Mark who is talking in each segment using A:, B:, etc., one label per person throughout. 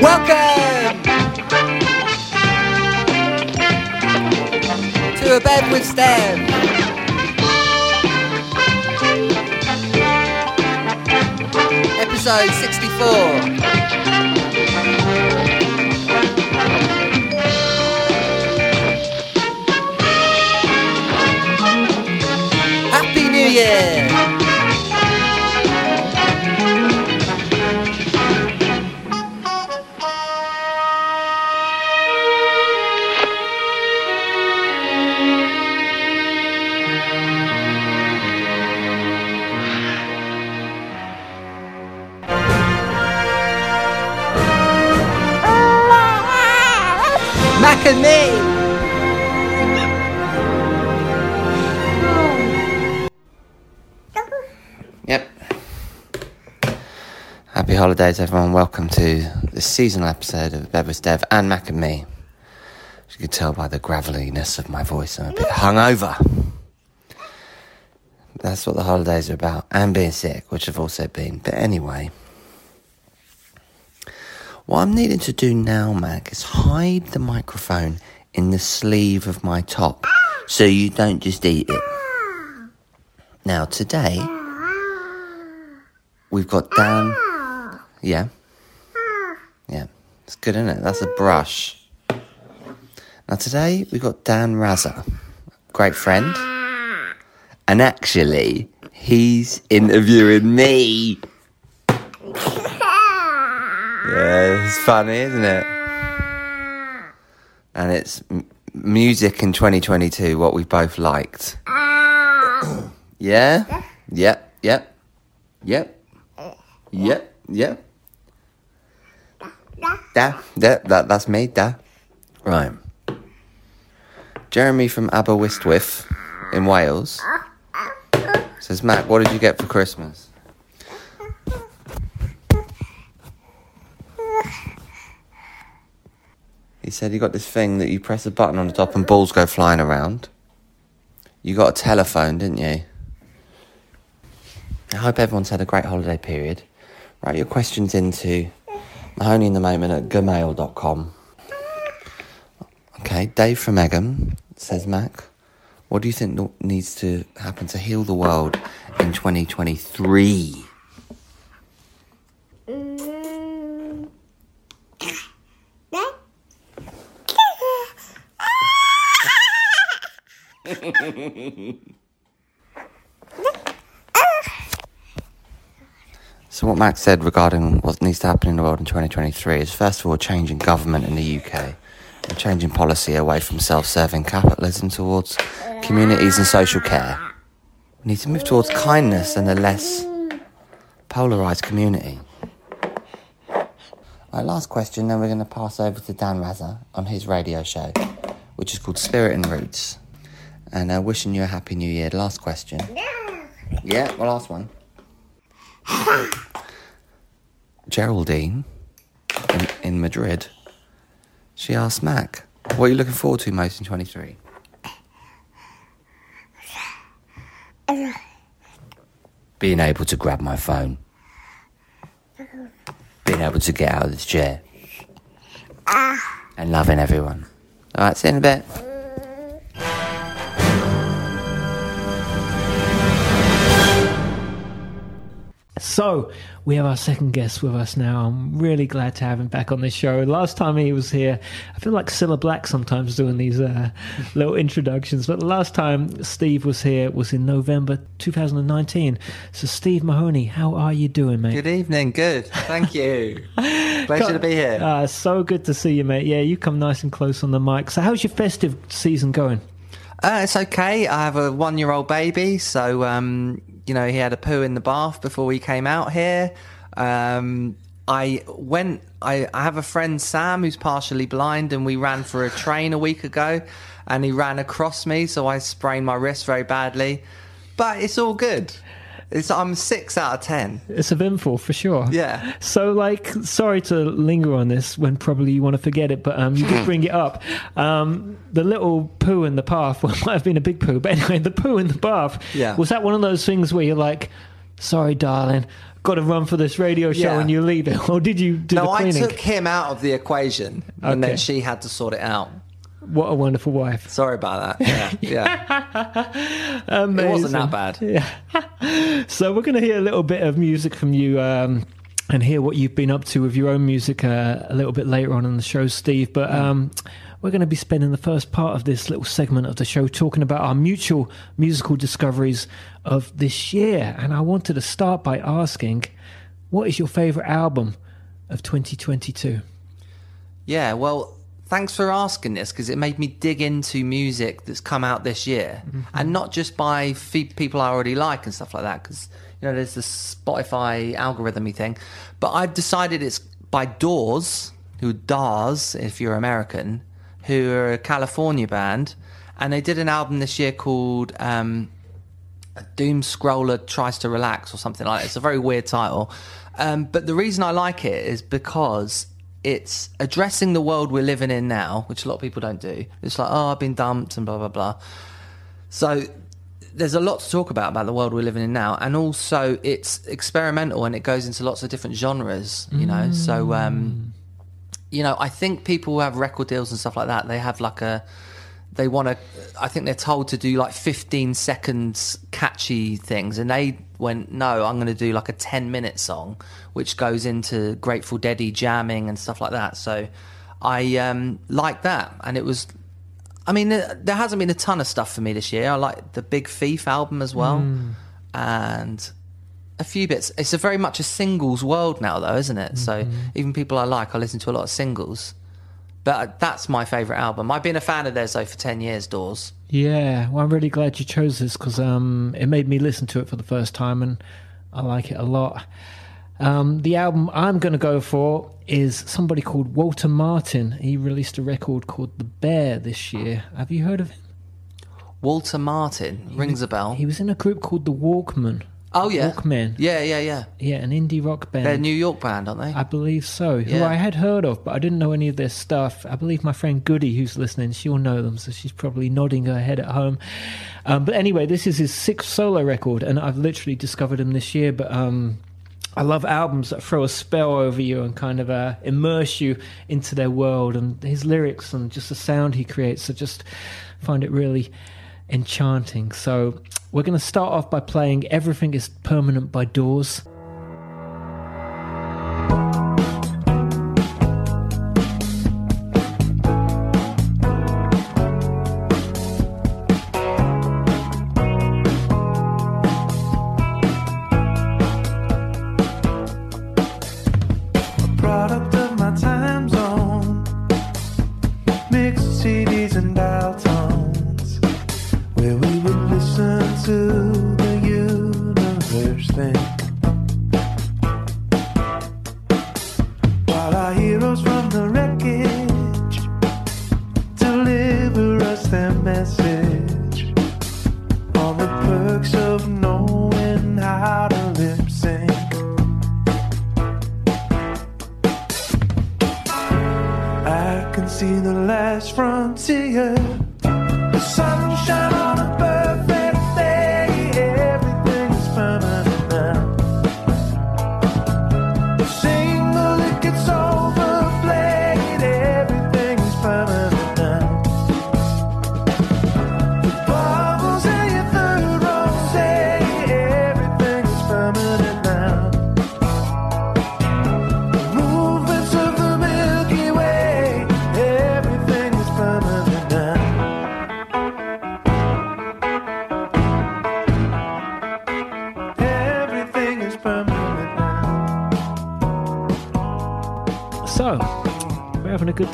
A: Welcome to a bed with Stan. Episode 64. Happy New Year! Holidays, everyone. Welcome to this seasonal episode of Bed with Dev and Mac and Me. As you can tell by the graveliness of my voice, I'm a bit hungover. That's what the holidays are about, and being sick, which I've also been. But anyway, what I'm needing to do now, Mac, is hide the microphone in the sleeve of my top so you don't just eat it. Now, today, we've got Dan. Yeah. Yeah. It's good, isn't it? That's a brush. Now, today, we've got Dan Raza, great friend. And actually, he's interviewing me. Yeah, it's funny, isn't it? And it's m- music in 2022, what we both liked. Yeah? Yep, yep, yep, yep, yep. Da, da, that, that's me, da. Right. Jeremy from Aberystwyth in Wales says, Matt, what did you get for Christmas? He said he got this thing that you press a button on the top and balls go flying around. You got a telephone, didn't you? I hope everyone's had a great holiday period. Write your questions into Mahoney in the moment at gmail.com. Okay, Dave from Egham says, Mac, what do you think needs to happen to heal the world in 2023? So, what Max said regarding what needs to happen in the world in 2023 is first of all, a change in government in the UK, a change in policy away from self serving capitalism towards communities and social care. We need to move towards kindness and a less polarised community. Right, last question, then we're going to pass over to Dan Raza on his radio show, which is called Spirit and Roots. And uh, wishing you a happy new year. Last question. Yeah, well, last one. Geraldine in, in Madrid, she asked Mac, what are you looking forward to most in 23? Being able to grab my phone. Being able to get out of this chair. And loving everyone. Alright, see you in a bit.
B: So we have our second guest with us now. I'm really glad to have him back on this show. Last time he was here, I feel like Cilla Black sometimes doing these uh, little introductions. But the last time Steve was here was in November 2019. So Steve Mahoney, how are you doing, mate?
A: Good evening, good. Thank you. Pleasure to be here.
B: Uh, so good to see you, mate. Yeah, you come nice and close on the mic. So how's your festive season going?
A: Uh, it's okay. I have a one year old baby, so um, you know he had a poo in the bath before we came out here. Um, I went. I, I have a friend Sam who's partially blind, and we ran for a train a week ago, and he ran across me, so I sprained my wrist very badly. But it's all good. It's I'm six out of ten.
B: It's a eventful for sure.
A: Yeah.
B: So, like, sorry to linger on this when probably you want to forget it, but um, you did bring it up. Um, the little poo in the bath, well, it might have been a big poo, but anyway, the poo in the bath.
A: Yeah.
B: Was that one of those things where you're like, sorry, darling, got to run for this radio show
C: Yeah.
B: and you leave it, or did you do
C: no,
B: the
C: I
B: cleaning?
C: took him out of the equation, and
B: Okay.
C: then she had to sort it out.
B: What a wonderful wife!
C: Sorry about that. Yeah, yeah.
B: Amazing.
C: it wasn't that bad.
B: Yeah. so we're going to hear a little bit of music from you. Um, and hear what you've been up to with your own music uh, a little bit later on in the show, Steve. But um, we're going to be spending the first part of this little segment of the show talking about our mutual musical discoveries of this year. And I wanted to start by asking, what is your favourite album of 2022?
C: Yeah, well, thanks for asking this because it made me dig into music that's come out this year, and not just by fe- people I already like and stuff like that. Because you know, there's the Spotify algorithmy thing, but I've decided it's by Dawes, who Dars, if you're American, who are a California band, and they did an album this year called. Um, a doom scroller tries to relax or something like that. It's a very weird title. Um, but the reason I like it is because it's addressing the world we're living in now, which a lot of people don't do. It's like, oh, I've been dumped and blah, blah, blah. So there's a lot to talk about about the world we're living in now. And also it's experimental and it goes into lots of different genres, you know? So, um, you know, I think people who have record deals and stuff like that, they have like a, they want to, I think they're told to do like 15 seconds catchy things. And they went, no, I'm going to do like a 10 minute song, which goes into Grateful Deady jamming and stuff like that. So I um, like that. And it was, I mean, there there hasn't been a ton of stuff for me this year. I like the Big Thief album as well. And a few bits. It's a very much a singles world now, though, isn't it? So even people I like, I listen to a lot of singles. But that's my favourite album. I've been a fan of theirs though for ten years. Dawes.
B: Yeah, well, I'm really glad you chose this because um, it made me listen to it for the first time, and I like it a lot. Um, the album I'm going to go for is somebody called Walter Martin. He released a record called The Bear this year. Have you heard of him?
C: Walter Martin rings a bell.
B: He was in a group called The Walkmen.
C: Oh yeah,
B: Walkmen.
C: Yeah, yeah, yeah.
B: Yeah, an indie rock band.
C: They're a New York band, aren't they?
B: I believe so. Who
C: Yeah.
B: I had heard of, but I didn't know any of their stuff. I believe my friend Goody, who's listening, she'll know them, so she's probably nodding her head at home. Um, but anyway, this is his sixth solo record, and I've literally discovered him this year. But um, I love albums that throw a spell over you and kind of uh, immerse you into their world. And his lyrics and just the sound he creates, I just find it really enchanting. So we're going to start off by playing Everything is Permanent by
D: Dawes.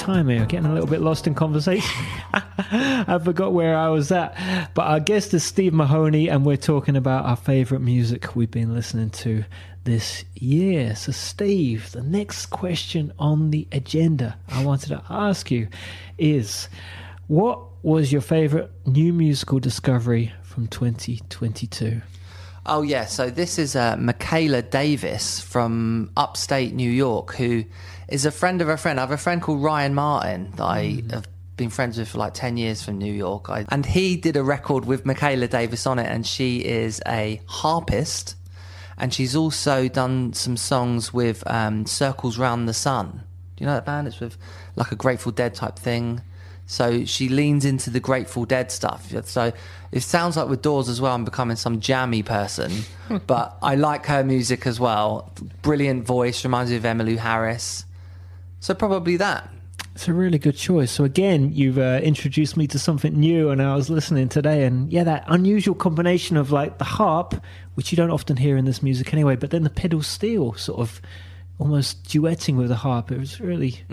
D: Time
B: here, getting a little bit lost in conversation. I forgot where I was at. But our guest is Steve Mahoney, and we're talking about our favourite music we've been listening to this year. So, Steve, the next question on the agenda I wanted to ask you is what was your favourite new musical discovery from 2022?
C: Oh yeah, so this is uh, Mikaela Davis from upstate New York, who is a friend of a friend. I have a friend called Ryan Martin that I have been friends with for like ten years from New York, I, and he did a record with Mikaela Davis on it, and she is a harpist, and she's also done some songs with um, Circles Round the Sun. Do you know that band? It's with like a Grateful Dead type thing. So she leans into the Grateful Dead stuff. So it sounds like with Dawes as well, I'm becoming some jammy person. but I like her music as well. Brilliant voice, reminds me of Emmylou Harris. So probably that.
B: It's a really good choice. So again, you've uh, introduced me to something new, and I was listening today, and yeah, that unusual combination of like the harp, which you don't often hear in this music anyway, but then the pedal steel sort of almost duetting with the harp. It was really,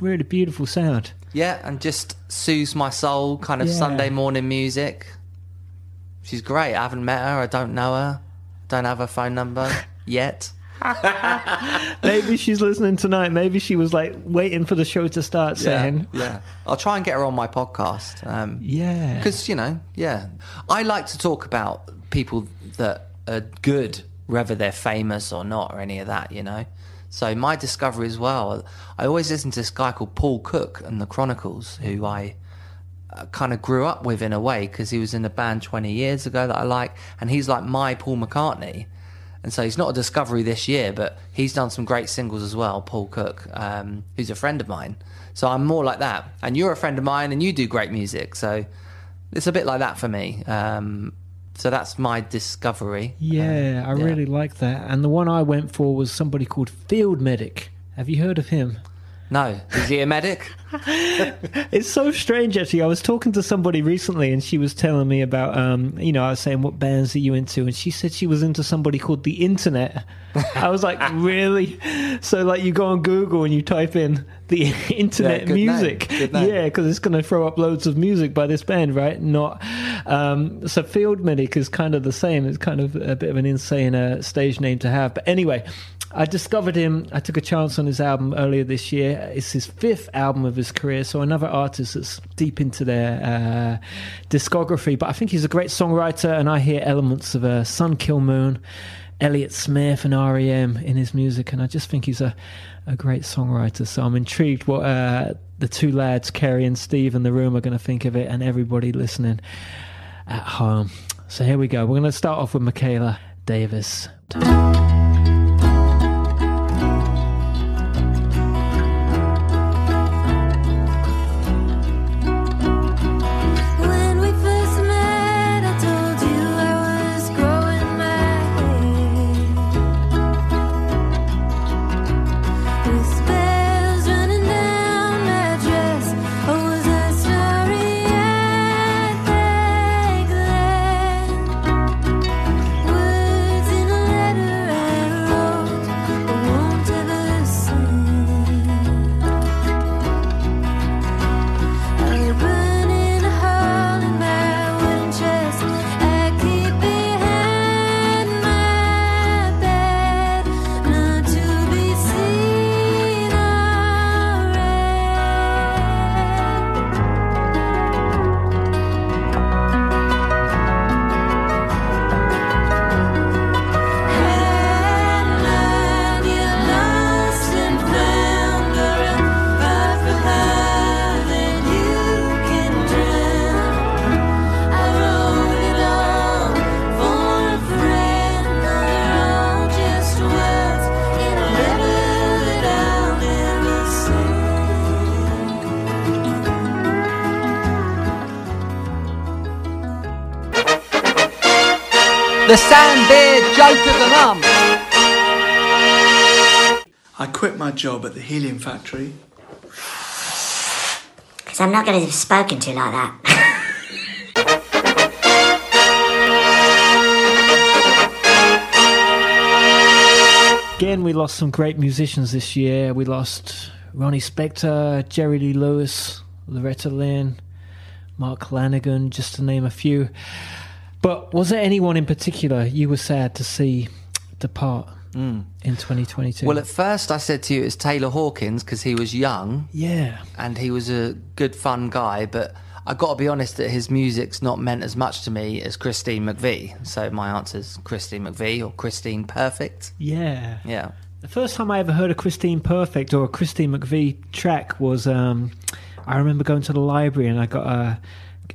B: really beautiful sound.
C: Yeah, and just soothes my soul, kind of
B: Yeah.
C: Sunday morning music. She's great. I haven't met her. I don't know her. Don't have her phone number yet.
B: Maybe she's listening tonight. Maybe she was like waiting for the show to start, saying,
C: yeah. I'll try and get her on my podcast. Um,
B: "Yeah,
C: Because, you know, yeah. I like to talk about people that are good, whether they're famous or not, or any of that, you know. So my discovery as well, I always listen to this guy called Paul Cook and the Chronicles, who I uh, kind of grew up with in a way because he was in a band 20 years ago that I like, and he's like my Paul McCartney. And so he's not a discovery this year, but he's done some great singles as well, Paul Cook, um, who's a friend of mine. So I'm more like that. And you're a friend of mine and you do great music. So it's a bit like that for me. Um, so that's my discovery.
B: yeah, um, I
C: yeah.
B: really like that." And the one I went for was somebody called Field Medic. Have you heard of him?
C: No, is he a medic?
B: It's so strange, actually. I was talking to somebody recently, and she was telling me about, um, you know, I was saying, "What bands are you into?" And she said she was into somebody called the Internet. I was like, "Really?" So, like, you go on Google and you type in the Internet
C: name,
B: music,
C: good name.
B: yeah, because it's going to throw up loads of music by this band, right? Not um, so. Field Medic is kind of the same. It's kind of a bit of an insane uh, stage name to have, but anyway. I discovered him. I took a chance on his album earlier this year. It's his fifth album of his career, so another artist that's deep into their uh, discography. But I think he's a great songwriter, and I hear elements of uh, Sun Kil Moon, Elliott Smith, and REM in his music, and I just think he's a, a great songwriter. So I'm intrigued what uh, the two lads, Kerry and Steve, in the room are going to think of it, and everybody listening at home. So here we go. We're going to start off with Mikaela Davis.
C: The Sam Beer Joke of the Mum.
E: I quit my job at the helium factory.
F: Because I'm not going to be spoken to like that.
B: Again, we lost some great musicians this year. We lost Ronnie Spector, Jerry Lee Lewis, Loretta Lynn, Mark Lanegan, just to name a few. But was there anyone in particular you were sad to see depart in 2022?
C: Well, at first I said to you it was Taylor Hawkins because he was young
B: yeah.
C: and he was a good, fun guy. But I got to be honest that his music's not meant as much to me as Christine McVie. So my answer's Christine McVie or Christine Perfect.
B: Yeah.
C: Yeah.
B: The first time I ever heard a Christine Perfect or a Christine McVie track was um, I remember going to the library and I got a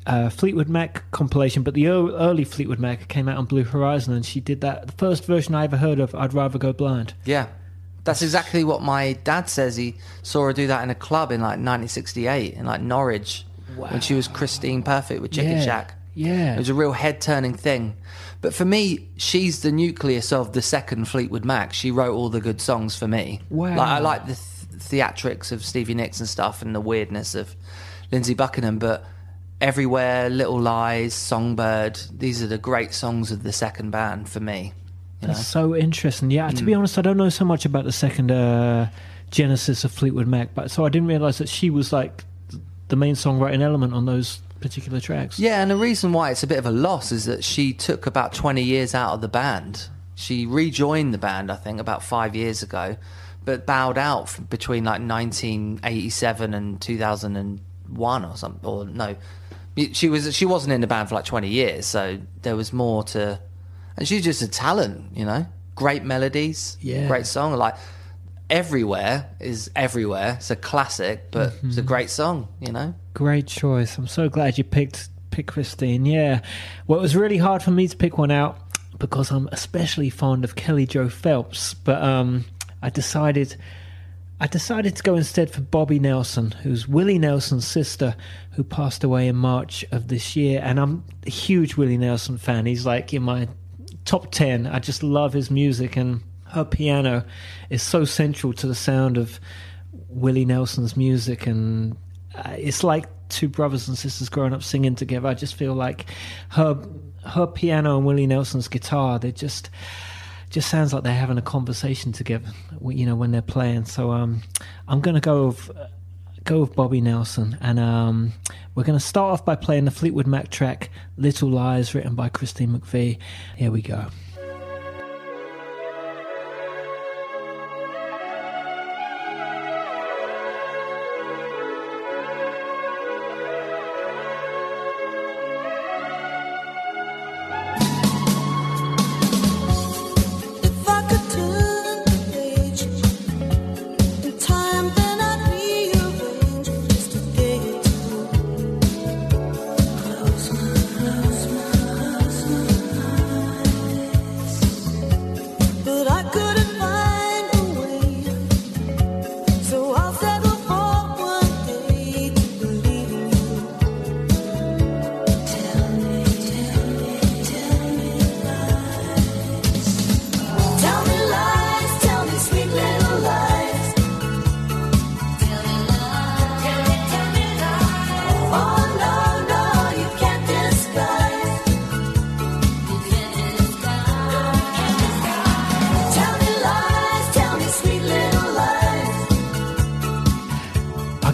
B: uh, Fleetwood Mac compilation, but the early Fleetwood Mac came out on Blue Horizon, and she did that. The first version I ever heard of, I'd rather go blind.
C: Yeah. That's exactly what my dad says. He saw her do that in a club in like 1968 in like Norwich when she was Christine Perfect with Chicken
B: Yeah.
C: Shack.
B: Yeah.
C: It was a real head turning thing. But for me, she's the nucleus of the second Fleetwood Mac. She wrote all the good songs for me.
B: Wow.
C: Like, I like the th- theatrics of Stevie Nicks and stuff and the weirdness of Lindsey Buckingham, but Everywhere, Little Lies, Songbird, these are the great songs of the second band for me. You know?
B: That's so interesting. Yeah,
C: Mm.
B: to be honest, I don't know so much about the second uh, genesis of Fleetwood Mac, but so I didn't realize that she was like the main songwriting element on those particular tracks.
C: Yeah, and the reason why it's a bit of a loss is that she took about 20 years out of the band. She rejoined the band, I think, about five years ago, but bowed out between like 1987 and 2001 or something. Or no, she was she wasn't in the band for like 20 years, so there was more to. And she's just a talent, you know. Great melodies,
B: Yeah.
C: great song. Like everywhere is everywhere. It's a classic, but it's a great song, you know.
B: Great choice. I'm so glad you picked picked Christine. Yeah. Well, it was really hard for me to pick one out because I'm especially fond of Kelly Joe Phelps, but um, I decided I decided to go instead for Bobby Nelson, who's Willie Nelson's sister, who passed away in March of this year. And I'm a huge Willie Nelson fan. He's like in my top 10. I just love his music, and her piano is so central to the sound of Willie Nelson's music. And uh, it's like two brothers and sisters growing up singing together. I just feel like her her piano and Willie Nelson's guitar, they just just sounds like they're having a conversation together, you know, when they're playing. So um, I'm going to go with go with Bobby Nelson, and um, we're going to start off by playing the Fleetwood Mac track "Little Lies," written by Christine McVie. Here we go.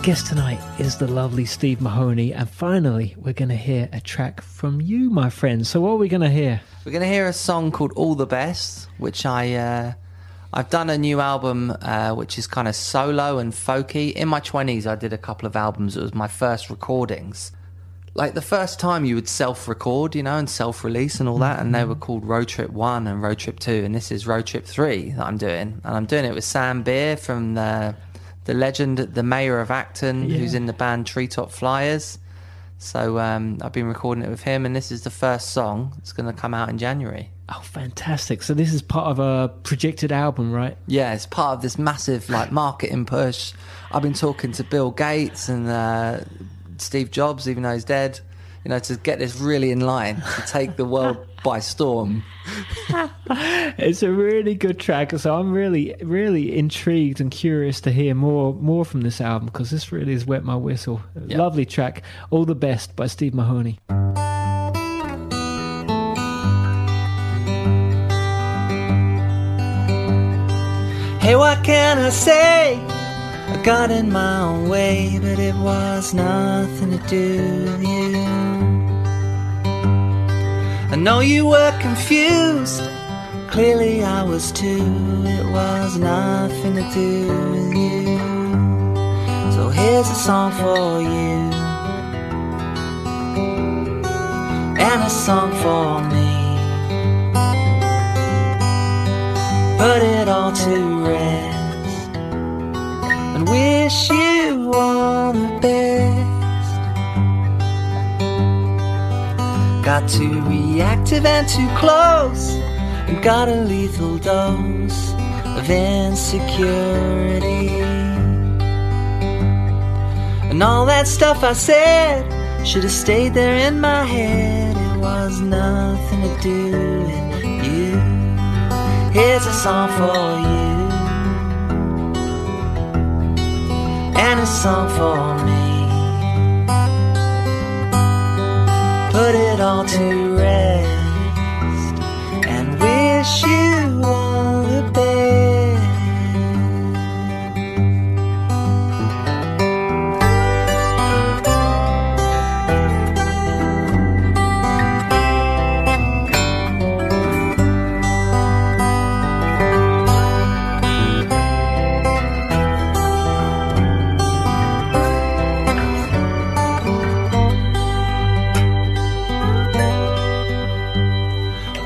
B: Guest tonight is the lovely Steve Mahoney, and finally, we're going to hear a track from you, my friend. So, what are we going to hear?
C: We're going to hear a song called "All the Best," which I uh, I've done a new album uh, which is kind of solo and folky. In my twenties, I did a couple of albums. It was my first recordings. Like the first time you would self-record, you know, and self-release and all that, and they were called Road Trip One and Road Trip Two, and this is Road Trip Three that I'm doing, and I'm doing it with Sam Beer from the the legend, the mayor of Acton, who's in the band Treetop Flyers. So um, I've been recording it with him, and this is the first song. It's going to come out in January.
B: Oh, fantastic. So, this is part of a projected album, right?
C: Yeah, it's part of this massive like marketing push. I've been talking to Bill Gates and uh, Steve Jobs, even though he's dead. You know, to get this really in line to take the world by storm.
B: It's a really good track, so I'm really, really intrigued and curious to hear more, more from this album because this really has wet my whistle.
C: Yeah.
B: Lovely track, "All the Best" by Steve Mahoney.
C: Hey, what can I say? Got in my own way, but it was nothing to do with you. I know you were confused. Clearly, I was too. It was nothing to do with you. So here's a song for you, and a song for me. Put it all to rest and wish you all the best.
G: Got too reactive and too close. And got a lethal dose of insecurity. And all that stuff I said should have stayed there in my head. It was nothing to do with you. Here's a song for you. And a song for me. Put it all to rest and wish you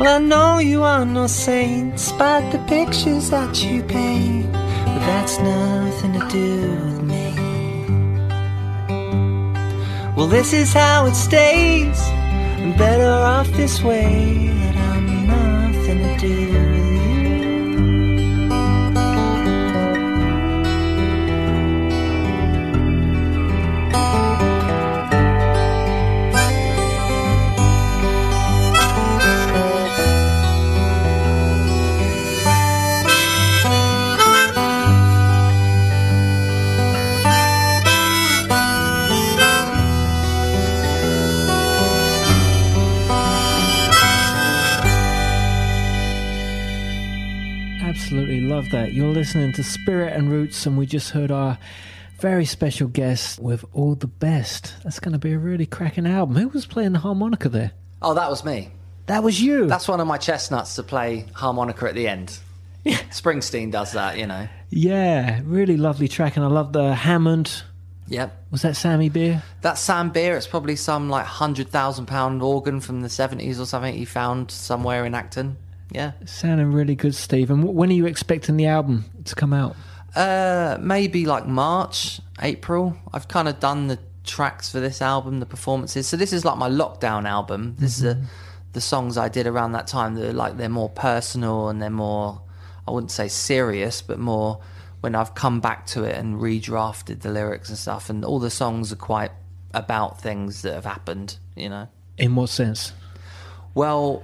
G: Well, I know you are no saint, despite the pictures that you paint. But that's nothing to do with me. Well, this is how it stays. I'm better off this way. That I'm nothing to do with
B: You're listening to Spirit and Roots, and we just heard our very special guest with All the Best. That's going to be a really cracking album. Who was playing the harmonica there?
G: Oh, that was me.
B: That was you.
G: That's one of my chestnuts to play harmonica at the end. Yeah. Springsteen does that, you know.
B: yeah, really lovely track, and I love the Hammond.
G: Yep.
B: Was that Sammy Beer?
G: That Sam Beer, it's probably some like hundred thousand pound organ from the seventies or something he found somewhere in Acton. Yeah.
B: Sounding really good, Steve. And when are you expecting the album to come out?
G: Uh, maybe like March, April. I've kind of done the tracks for this album, the performances. So this is like my lockdown album. This is a, the songs I did around that time. They're like they're more personal and they're more, I wouldn't say serious, but more when I've come back to it and redrafted the lyrics and stuff. And all the songs are quite about things that have happened. You know.
B: In what sense?
G: Well,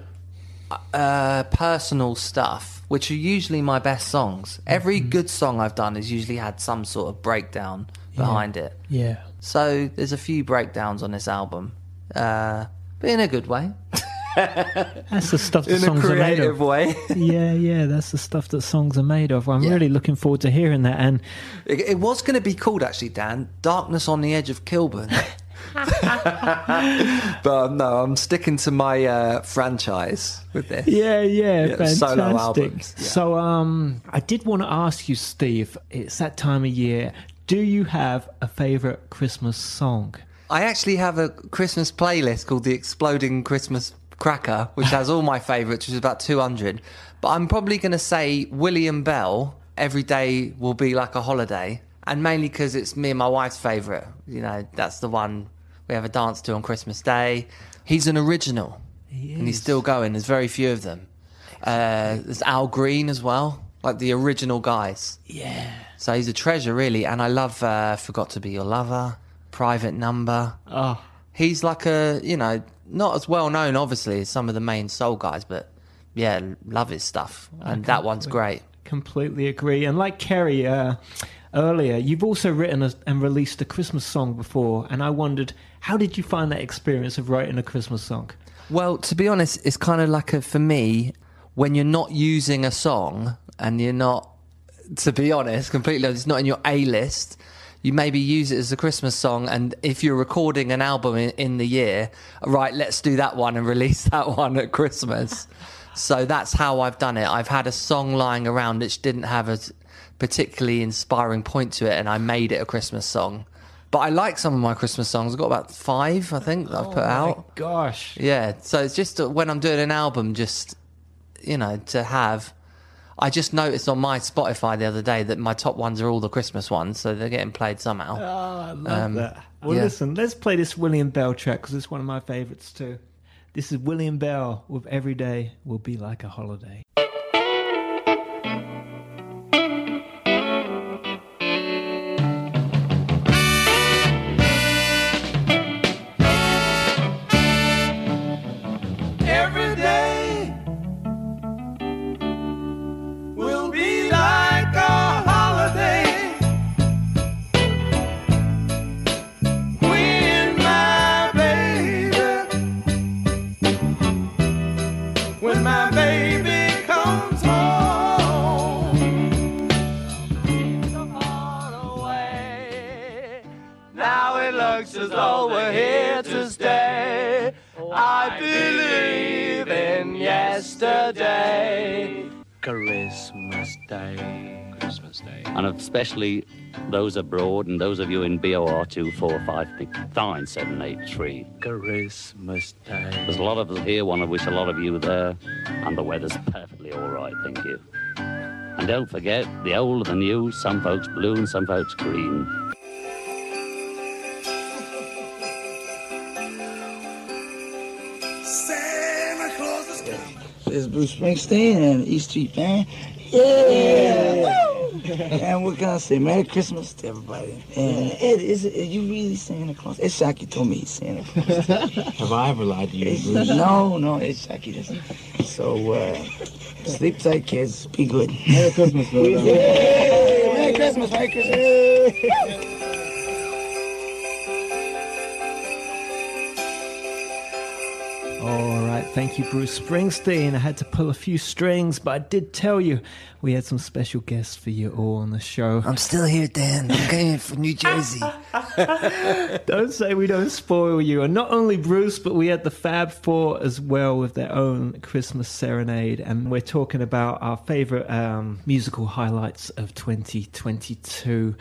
G: uh, personal stuff, which are usually my best songs. Every good song I've done has usually had some sort of breakdown behind it.
B: Yeah.
G: So there's a few breakdowns on this album, uh, but in a good way,
B: That's the stuff that
G: in
B: songs are made
G: creative
B: of.
G: way.
B: yeah, yeah, that's the stuff that songs are made of. I'm
G: Yeah.
B: really looking forward to hearing that. And
G: it, it was going to be called actually, Dan, "Darkness on the Edge of Kilburn." but no, I'm sticking to my uh, franchise with this.
B: yeah, yeah,
G: Yeah,
B: fantastic.
G: albums, yeah.
B: So, um, I did want to ask you, Steve. It's that time of year. Do you have a favorite Christmas song?
G: I actually have a Christmas playlist called the Exploding Christmas Cracker, which has all my favourites, which is about 200. But I'm probably going to say William Bell, Every Day Will Be Like a Holiday. And mainly because it's me and my wife's favourite. You know, that's the one we have a dance to on Christmas Day. He's an original. and he's still going. There's very few of them. Uh, there's Al Green as well, like the original guys.
B: Yeah.
G: So he's a treasure, really. And I love uh, Forgot to Be Your Lover, Private Number.
B: Oh,
G: He's like a, you know, not as well known, obviously, as some of the main soul guys, but yeah, love his stuff. And that one's great.
B: completely agree. And like Kerry uh, earlier, you've also written a, and released a Christmas song before, and I wondered how did you find that experience of writing a Christmas song?
G: Well, to be honest, it's kind of like a, for me, when you're not using a song and you're not, to be honest, completely, it's not in your A list. You maybe use it as a Christmas song, and if you're recording an album in, in the year, right, let's do that one and release that one at Christmas. so that's how I've done it. I've had a song lying around which didn't have a particularly inspiring point to it, and I made it a Christmas song. But I like some of my Christmas songs. I've got about five, I think, that I've put out.
B: Oh gosh.
G: Yeah, so it's just uh, when I'm doing an album, just you know, to have. I just noticed on my Spotify the other day that my top ones are all the Christmas ones, so they're getting played somehow.
B: Oh, I love
G: Um,
B: that. Well,
G: yeah.
B: listen, let's play this William Bell track because it's one of my favourites too. This is William Bell with Every Day Will Be Like a Holiday.
H: When my baby comes home. Come on away. Now it looks as though we're here to stay. I believe in yesterday.
I: Christmas Day. Christmas Day. And especially those abroad and those of you in BOR 2459783.
J: Christmas Day.
I: There's a lot of us here, want to wish a lot of you there, and the weather's perfectly all right, thank you. And don't forget, the old and the new, some folks blue and some folks green.
H: Santa Claus is coming.
K: It's Bruce Springsteen and East Street Band. Yeah! and what can I say? Merry Christmas to everybody. And Ed, is it, are you really Santa Claus? Ed Shockey told me he's Santa Claus.
J: Have I ever lied to you, Bruce?
K: no, no, Ed Shockey doesn't. So, uh, sleep tight, kids. Be good.
J: Merry Christmas, brother.
K: Yeah! Merry Christmas, Merry Christmas.
B: Thank you, Bruce Springsteen. I had to pull a few strings, but I did tell you we had some special guests for you all on the show.
G: I'm still here, Dan. I'm coming from New Jersey.
B: Don't say we don't spoil you. And not only Bruce, but we had the Fab Four as well with their own Christmas serenade. And we're talking about our favorite um, musical highlights of 2022.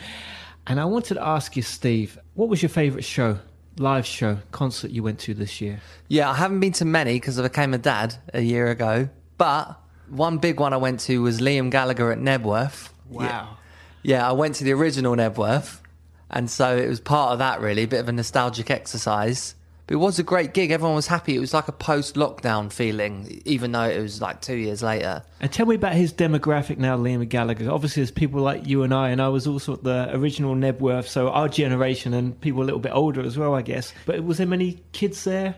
B: And I wanted to ask you, Steve, what was your favorite show, live show, concert you went to this year?
G: Yeah, I haven't been to many because I became a dad a year ago. But one big one I went to was Liam Gallagher at Knebworth.
B: Wow.
G: Yeah, I went to the original Knebworth. And so it was part of that, really, a bit of a nostalgic exercise. But it was a great gig. Everyone was happy. It was like a post lockdown feeling, even though it was like two years later.
B: And tell me about his demographic now, Liam Gallagher. Obviously, there's people like you and I, and I was also at the original Knebworth, so our generation and people a little bit older as well, I guess. But was there many kids there?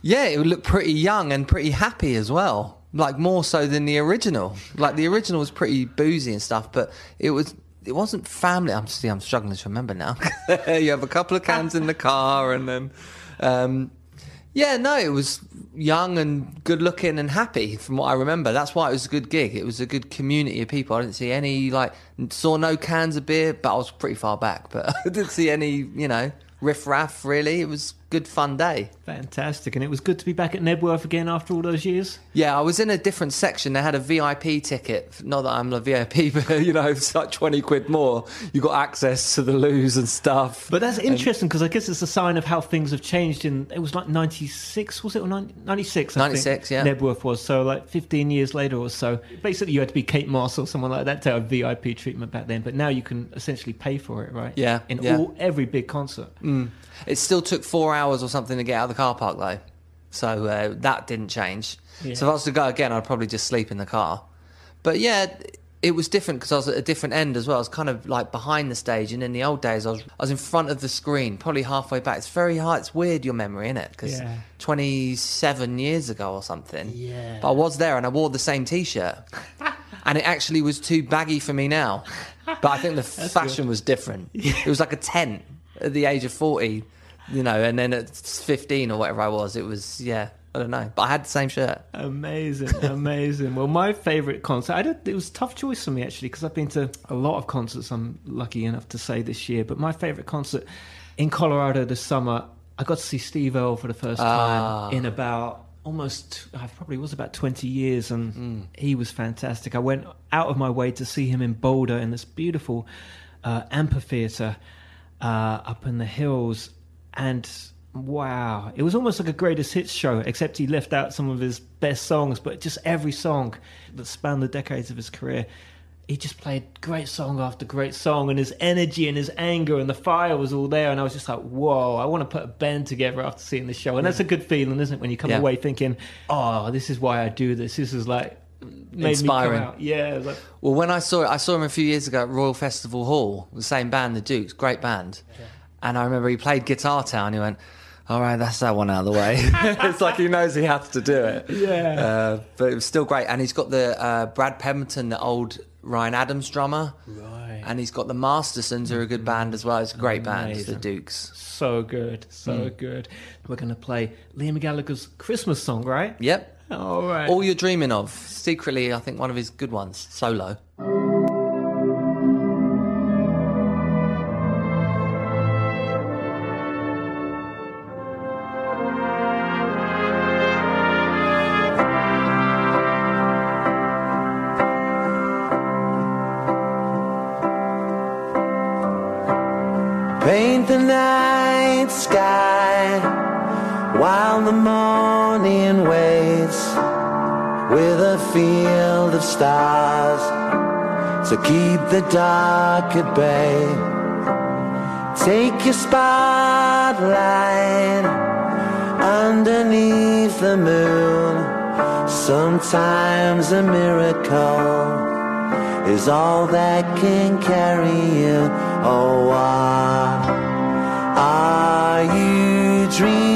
G: Yeah, it would look pretty young and pretty happy as well. Like more so than the original. Like the original was pretty boozy and stuff, but it was it wasn't family. I'm see, I'm struggling to remember now. you have a couple of cans in the car, and then um, yeah, no, it was young and good looking and happy from what I remember. That's why it was a good gig. It was a good community of people. I didn't see any like saw no cans of beer, but I was pretty far back. But I didn't see any, you know, riff raff. Really, it was good fun day.
B: Fantastic. And it was good to be back at Knebworth again after all those years.
G: Yeah, I was in a different section. They had a VIP ticket. Not that I'm a VIP, but you know, it's like twenty quid more. You got access to the loos and stuff.
B: But that's interesting because I guess it's a sign of how things have changed. In it was like ninety six, was it or ninety six?
G: 96, yeah.
B: Knebworth was so like fifteen years later or so. Basically, you had to be Kate Moss or someone like that to have VIP treatment back then. But now you can essentially pay for it, right?
G: Yeah,
B: In
G: yeah.
B: all every big concert. Mm.
G: It still took four hours or something to get out of the car park though, so uh, that didn't change. So if I was to go again, I'd probably just sleep in the car. But yeah, it was different because I was at a different end as well. I was kind of like behind the stage, and in the old days, I was I was in front of the screen, probably halfway back. It's very hard. It's weird your memory, isn't it? Because
B: Yeah.
G: 27 years ago or something.
B: Yeah.
G: But I was there, and I wore the same T-shirt, and it actually was too baggy for me now. But I think the fashion was different. It was like a tent at the age of 40, you know, and then at 15 or whatever I was, it was yeah. I don't know, but I had the same shirt.
B: Amazing, amazing. well, my favourite concert, I did, it was a tough choice for me actually because I've been to a lot of concerts. I'm lucky enough to say this year, but my favourite concert in Colorado this summer, I got to see Steve Earle for the first time
G: Ah.
B: in about almost, I probably was about 20 years, and he was fantastic. I went out of my way to see him in Boulder in this beautiful uh, amphitheater uh, up in the hills, and wow, it was almost like a greatest hits show, except he left out some of his best songs, but just every song that spanned the decades of his career. he just played great song after great song, and his energy and his anger and the fire was all there. And I was just like, whoa, I want to put a band together after seeing this show. And that's a good feeling, isn't it? When you come
G: Yeah.
B: away thinking, oh, this is why I do this. This is like
G: Inspiring.
B: me come out. Yeah, like,
G: Well, when I saw it, I saw him a few years ago at Royal Festival Hall, the same band, the Dukes, great band. And I remember he played Guitar Town. He went, "All right, that's that one out of the way." it's like he knows he has to do it.
B: Yeah.
G: Uh, but it was still great, and he's got the uh, Brad Pemberton, the old Ryan Adams drummer,
B: right.
G: and he's got the Mastersons, who are a good band as well. It's a great band, the Dukes.
B: So good, so good. We're going to play Liam Gallagher's Christmas song, right?
G: Yep.
B: All right.
G: All you're dreaming of. Secretly, I think one of his good ones, solo.
C: Paint the night sky while the morning waits with a field of stars to keep the dark at bay. Take your spotlight underneath the moon. Sometimes a miracle is all that can carry you. Oh, what are you dreaming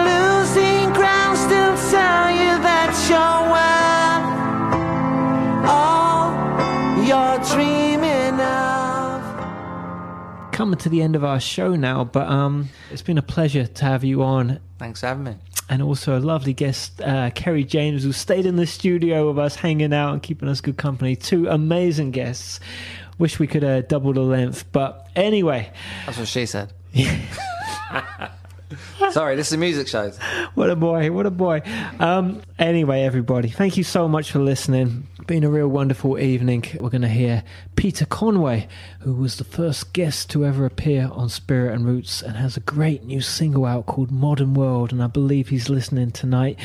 B: Coming to the end of our show now, but um, it's been a pleasure to have you on.
G: Thanks for having me.
B: And also a lovely guest, uh, Kerry James, who stayed in the studio with us, hanging out and keeping us good company. Two amazing guests. Wish we could uh, double the length, but anyway,
G: That's what she said. Sorry, this is a music show.
B: what a boy, what a boy. Um, anyway, everybody, thank you so much for listening. Been a real wonderful evening. We're going to hear Peter Conway, who was the first guest to ever appear on Spirit and Roots and has a great new single out called Modern World, and I believe he's listening tonight.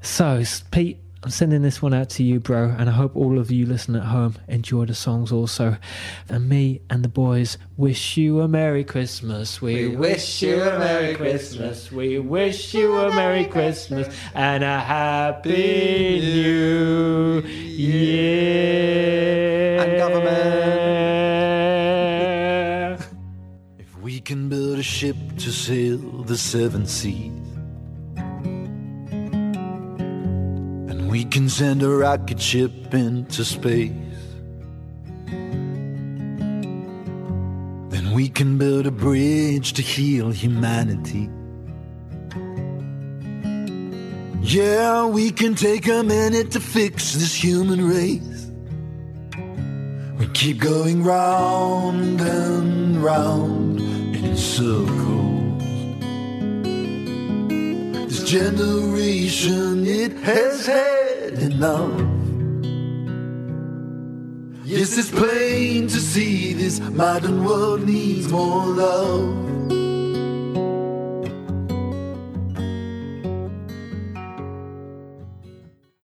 B: So, Pete, I'm sending this one out to you, bro, and I hope all of you listening at home enjoy the songs also. And me and the boys wish you a Merry Christmas. We, wish you a Merry Christmas. We wish you a Merry Christmas and a Happy New Year.
G: And government.
C: If we can build a ship to sail the seven seas, can send a rocket ship into space, then we can build a bridge to heal humanity. Yeah, we can take a minute to fix this human race. We keep going round and round in circles. This generation, it has had enough. Yes, it's plain to see this modern world needs more love.